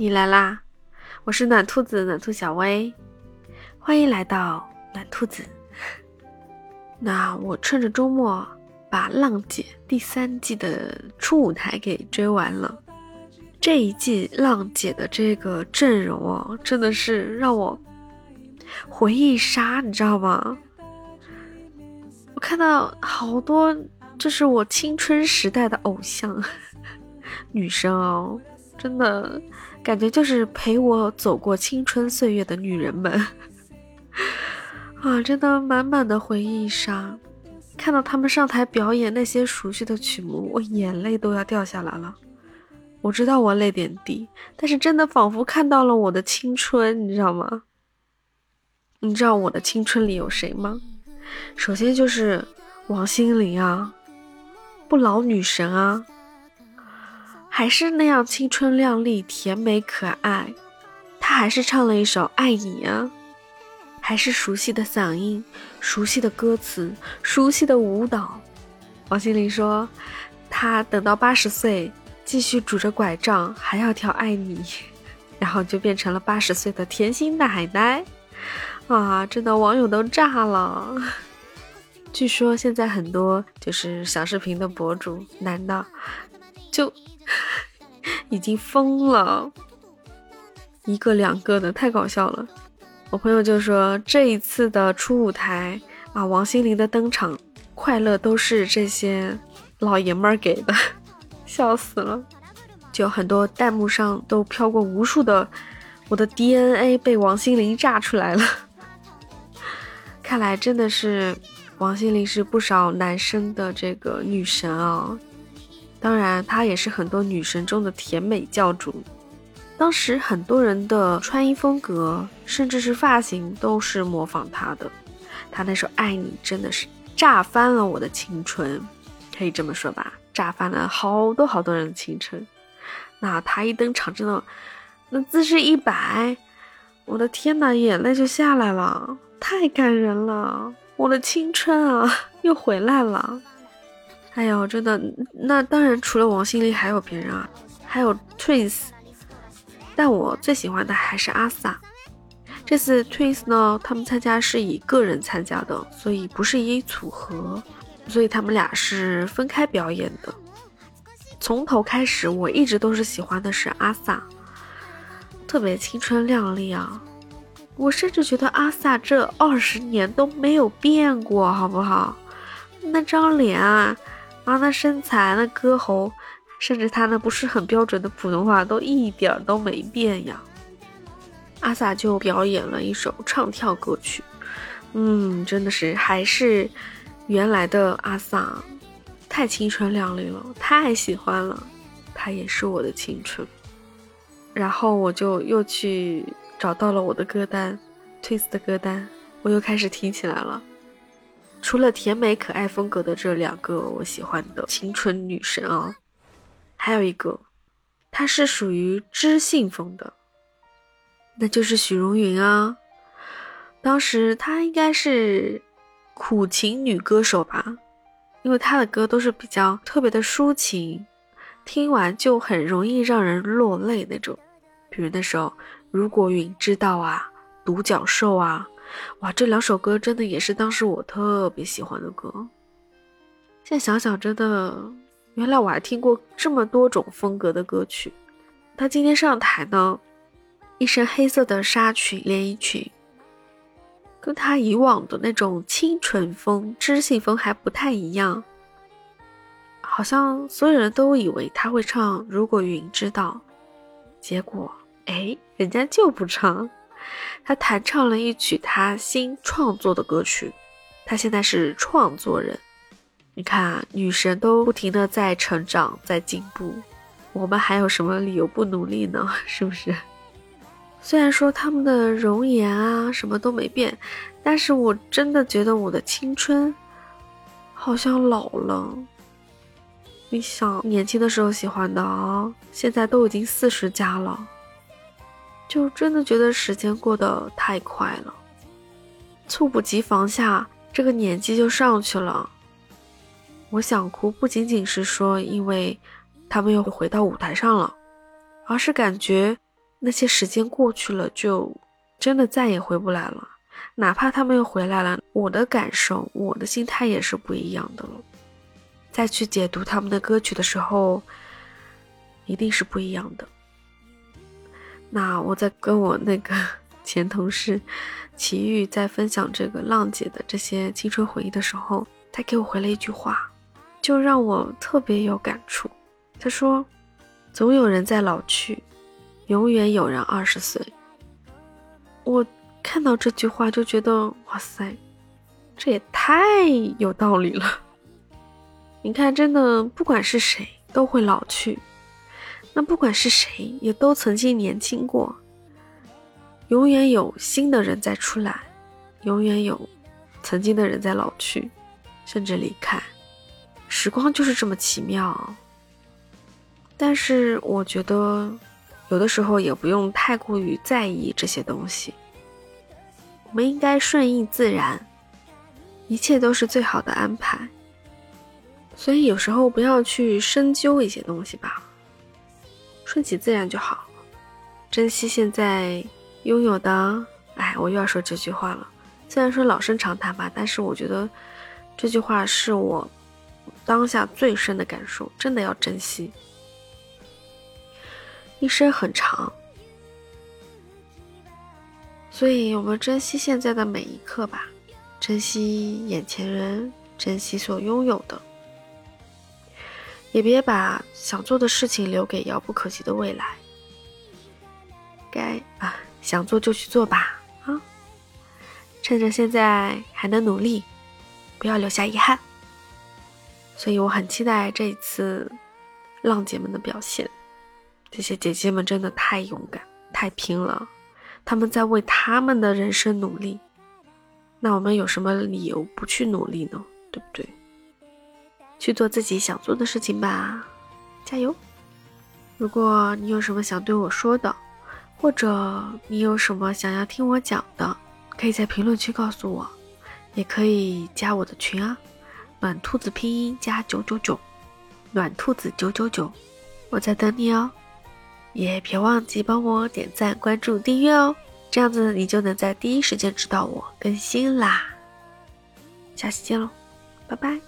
你来啦！我是暖兔子，暖兔小薇，欢迎来到暖兔子。那我趁着周末把《浪姐》第三季的初舞台给追完了。这一季《浪姐》的这个阵容哦，真的是让我回忆杀，你知道吗？我看到好多，这是我青春时代的偶像 女生哦，真的。感觉就是陪我走过青春岁月的女人们啊，真的满满的回忆杀。看到他们上台表演那些熟悉的曲目，我眼泪都要掉下来了。我知道我泪点低，但是真的仿佛看到了我的青春，你知道吗？你知道我的青春里有谁吗？首先就是王心凌啊，不老女神啊。还是那样青春靓丽、甜美可爱，他还是唱了一首《爱你》啊，还是熟悉的嗓音、熟悉的歌词、熟悉的舞蹈。王心凌说：“她等到八十岁，继续拄着拐杖，还要跳《爱你》，然后就变成了八十岁的甜心奶奶。”啊，真的网友都炸了。据说现在很多就是小视频的博主，男的。已经疯了，一个两个的，太搞笑了。我朋友就说这一次的初舞台啊，王心凌的登场，快乐都是这些老爷们儿给的，笑死了。就很多弹幕上都飘过无数的，我的 DNA 被王心凌炸出来了。看来真的是王心凌是不少男生的这个女神啊。当然，她也是很多女神中的甜美教主。当时很多人的穿衣风格，甚至是发型，都是模仿她的。她那首《爱你》真的是炸翻了我的青春，可以这么说吧，炸翻了好多好多人的青春。那她一登场，真的那姿势一摆，我的天呐，眼泪就下来了，太感人了，我的青春啊，又回来了。哎呦，真的，那当然除了王心凌还有别人啊，还有 Twins，但我最喜欢的还是阿 sa。这次 Twins 呢，他们参加是以个人参加的，所以不是以组合，所以他们俩是分开表演的。从头开始，我一直都是喜欢的是阿 sa，特别青春靓丽啊！我甚至觉得阿 sa 这二十年都没有变过，好不好？那张脸啊！啊，那身材、那歌喉，甚至他那不是很标准的普通话，都一点都没变呀。阿 sa 就表演了一首唱跳歌曲，嗯，真的是还是原来的阿 sa，太青春靓丽了，太喜欢了，他也是我的青春。然后我就又去找到了我的歌单，Twist 的歌单，我又开始听起来了。除了甜美可爱风格的这两个我喜欢的青春女神啊，还有一个，她是属于知性风的，那就是许茹芸啊。当时她应该是苦情女歌手吧，因为她的歌都是比较特别的抒情，听完就很容易让人落泪那种。比如那首《如果云知道》啊，《独角兽》啊。哇，这两首歌真的也是当时我特别喜欢的歌。现在想想，真的，原来我还听过这么多种风格的歌曲。他今天上台呢，一身黑色的纱裙连衣裙，跟他以往的那种清纯风、知性风还不太一样。好像所有人都以为他会唱《如果云知道》，结果哎，人家就不唱。他弹唱了一曲他新创作的歌曲，他现在是创作人。你看，女神都不停的在成长，在进步，我们还有什么理由不努力呢？是不是？虽然说他们的容颜啊什么都没变，但是我真的觉得我的青春好像老了。你想，年轻的时候喜欢的啊，现在都已经四十加了。就真的觉得时间过得太快了，猝不及防下，这个年纪就上去了。我想哭，不仅仅是说因为他们又回到舞台上了，而是感觉那些时间过去了，就真的再也回不来了。哪怕他们又回来了，我的感受、我的心态也是不一样的了。再去解读他们的歌曲的时候，一定是不一样的。那我在跟我那个 前同事齐豫在分享这个浪姐的这些青春回忆的时候，他给我回了一句话，就让我特别有感触。他说：“总有人在老去，永远有人二十岁。”我。看到这句话就觉得哇塞，这也太有道理了。你看，真的不管是谁都会老去，那不管是谁也都曾经年轻过。永远有新的人在出来，永远有曾经的人在老去，甚至离开。时光就是这么奇妙。但是我觉得，有的时候也不用太过于在意这些东西。我们应该顺应自然，一切都是最好的安排。所以有时候不要去深究一些东西吧，顺其自然就好。珍惜现在拥有的。哎，我又要说这句话了。虽然说老生常谈吧，但是我觉得这句话是我当下最深的感受。真的要珍惜，一生很长。所以，我们珍惜现在的每一刻吧，珍惜眼前人，珍惜所拥有的，也别把想做的事情留给遥不可及的未来。该啊，想做就去做吧，啊，趁着现在还能努力，不要留下遗憾。所以，我很期待这一次浪姐们的表现，这些姐姐们真的太勇敢，太拼了。他们在为他们的人生努力，那我们有什么理由不去努力呢？对不对？去做自己想做的事情吧，加油！如果你有什么想对我说的，或者你有什么想要听我讲的，可以在评论区告诉我，也可以加我的群啊，暖兔子拼音加九九九，暖兔子九九九，我在等你哦。也别忘记帮我点赞、关注、订阅哦，这样子你就能在第一时间知道我更新啦。下期见喽，拜拜。